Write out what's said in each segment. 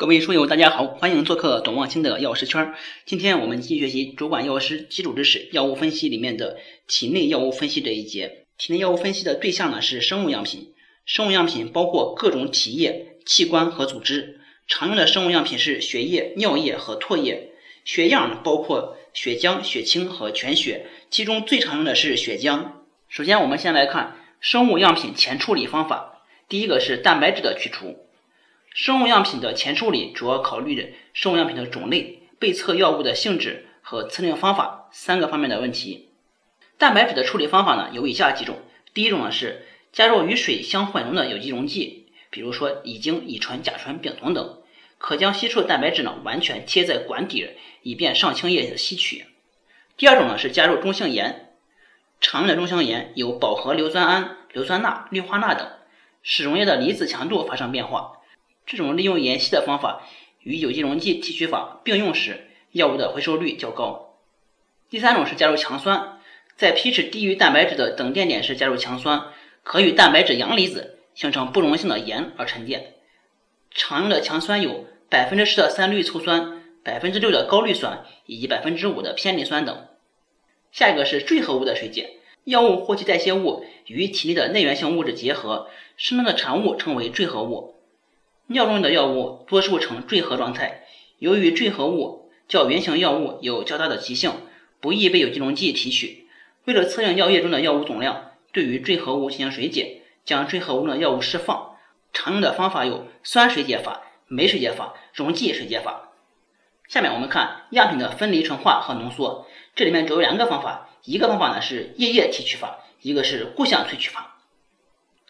各位书友，大家好，欢迎做客董望清的药师圈。今天我们继续学习主管药师基础知识药物分析里面的体内药物分析这一节。体内药物分析的对象呢是生物样品，生物样品包括各种体液、器官和组织。常用的生物样品是血液、尿液和唾液。血样呢包括血浆、血清和全血，其中最常用的是血浆。首先，我们先来看生物样品前处理方法。第一个是蛋白质的去除。生物样品的前处理主要考虑的生物样品的种类、被测药物的性质和测定方法三个方面的问题。蛋白质的处理方法呢有以下几种：第一种呢是加入与水相混溶的有机溶剂，比如说乙腈、乙醇、甲醇、丙酮等，可将吸出的蛋白质呢完全贴在管底，以便上清液的吸取。第二种呢是加入中性盐，常用的中性盐有饱和硫酸铵、硫酸钠、氯化钠等，使溶液的离子强度发生变化。这种利用盐吸的方法与有机溶剂提取法并用时，药物的回收率较高。第三种是加入强酸，在 pH 低于蛋白质的等电点时加入强酸，可与蛋白质阳离子形成不溶性的盐而沉淀。常用的强酸有百分之十的三氯醋酸、百分之六的高氯酸以及百分之五的偏磷酸等。下一个是缀合物的水解，药物或其代谢物与体内的内源性物质结合，生成的产物称为缀合物。尿中的药物多数呈缀合状态，由于缀合物较原型药物有较大的极性，不易被有机溶剂提取。为了测定尿液中的药物总量，对于缀合物进行水解，将缀合物的药物释放。常用的方法有酸水解法、酶水解法、溶剂水解法。下面我们看样品的分离纯化和浓缩，这里面主有两个方法，一个方法呢是液液提取法，一个是固相萃取法。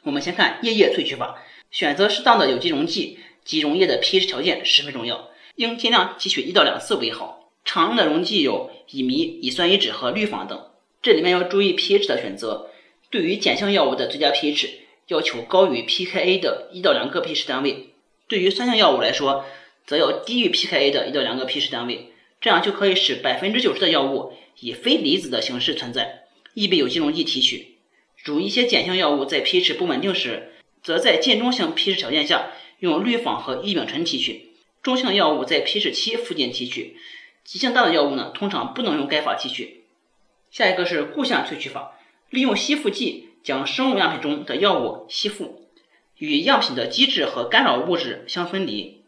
我们先看液液萃取法。选择适当的有机溶剂及溶液的 pH 条件十分重要，应尽量提取一到两次为好。常用的溶剂有乙醚、乙酸乙酯和氯仿等。这里面要注意 pH 的选择。对于碱性药物的最佳 pH 要求高于 pKa 的一到两个 pH 单位，对于酸性药物来说，则要低于 pKa 的一到两个 pH 单位，这样就可以使百分之九十的药物以非离子的形式存在，易被有机溶剂提取。如一些碱性药物在 pH 不稳定时，则在渐中性 pH 条件下用氯仿和异丙醇提取，中性药物在 pH 七附近提取，极性大的药物呢通常不能用该法提取。下一个是固相萃取法，利用吸附剂将生物样品中的药物吸附，与样品的基质和干扰物质相分离，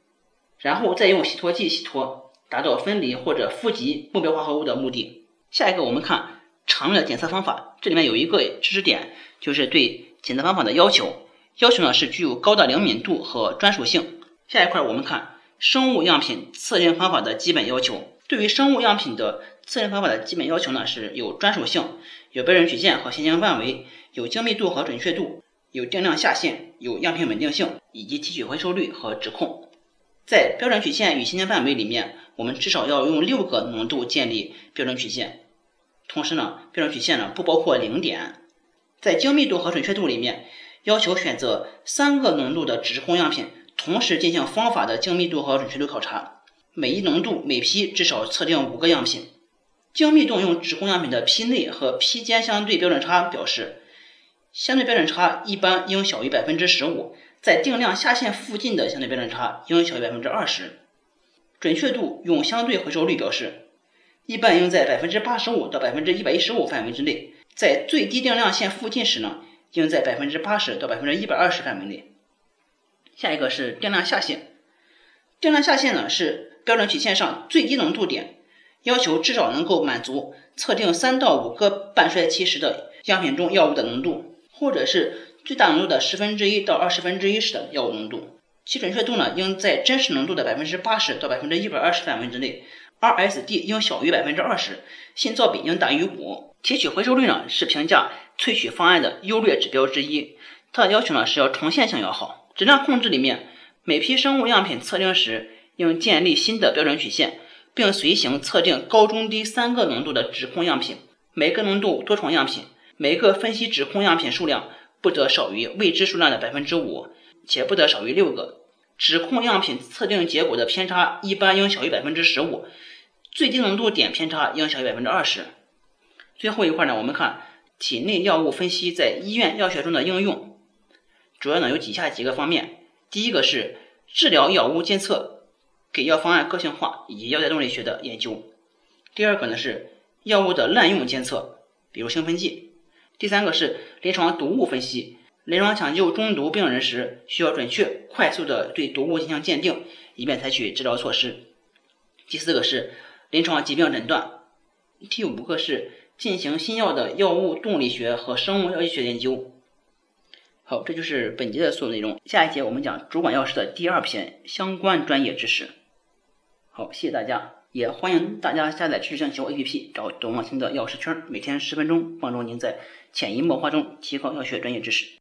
然后再用洗脱剂洗脱，达到分离或者富集目标化合物的目的。下一个我们看常用的检测方法，这里面有一个知识点，就是对检测方法的要求。要求呢是具有高的灵敏度和专属性。下一块我们看生物样品测定方法的基本要求。对于生物样品的测定方法的基本要求呢是有专属性、有标准曲线和线性范围、有精密度和准确度、有定量下限、有样品稳定性以及提取回收率和指控。在标准曲线与线性范围里面，我们至少要用六个浓度建立标准曲线。同时呢，标准曲线呢不包括零点。在精密度和准确度里面。要求选择三个浓度的指控样品，同时进行方法的精密度和准确度考察。每一浓度每批至少测定五个样品。精密度用指控样品的批内和批间相对标准差表示，相对标准差一般应小于百分之十五，在定量下限附近的相对标准差应小于百分之二十。准确度用相对回收率表示，一般应在百分之八十五到百分之一百一十五范围之内。在最低定量线附近时呢？应在百分之八十到百分之一百二十范围内。下一个是定量下限，定量下限呢是标准曲线上最低浓度点，要求至少能够满足测定三到五个半衰期时的样品中药物的浓度，或者是最大浓度的十分之一到二十分之一时的药物浓度。其准确度呢应在真实浓度的百分之八十到百分之一百二十范围之内，RSD 应小于百分之二十，信噪比应大于五。提取回收率呢是评价萃取方案的优劣指标之一，它的要求呢是要重现性要好。质量控制里面，每批生物样品测定时应建立新的标准曲线，并随行测定高中低三个浓度的指控样品，每个浓度多重样品，每个分析指控样品数量不得少于未知数量的百分之五，且不得少于六个。指控样品测定结果的偏差一般应小于百分之十五，最低浓度点偏差应小于百分之二十。最后一块呢，我们看体内药物分析在医院药学中的应用，主要呢有以下几个方面。第一个是治疗药物监测，给药方案个性化以及药代动力学的研究。第二个呢是药物的滥用监测，比如兴奋剂。第三个是临床毒物分析，临床抢救中毒病人时，需要准确、快速的对毒物进行鉴定，以便采取治疗措施。第四个是临床疾病诊断。第五个是进行新药的药物动力学和生物药剂学研究。好，这就是本节的所有内容。下一节我们讲主管药师的第二篇相关专业知识。好，谢谢大家，也欢迎大家下载知识星球 APP，找董望清的药师圈，每天十分钟，帮助您在潜移默化中提高药学专业知识。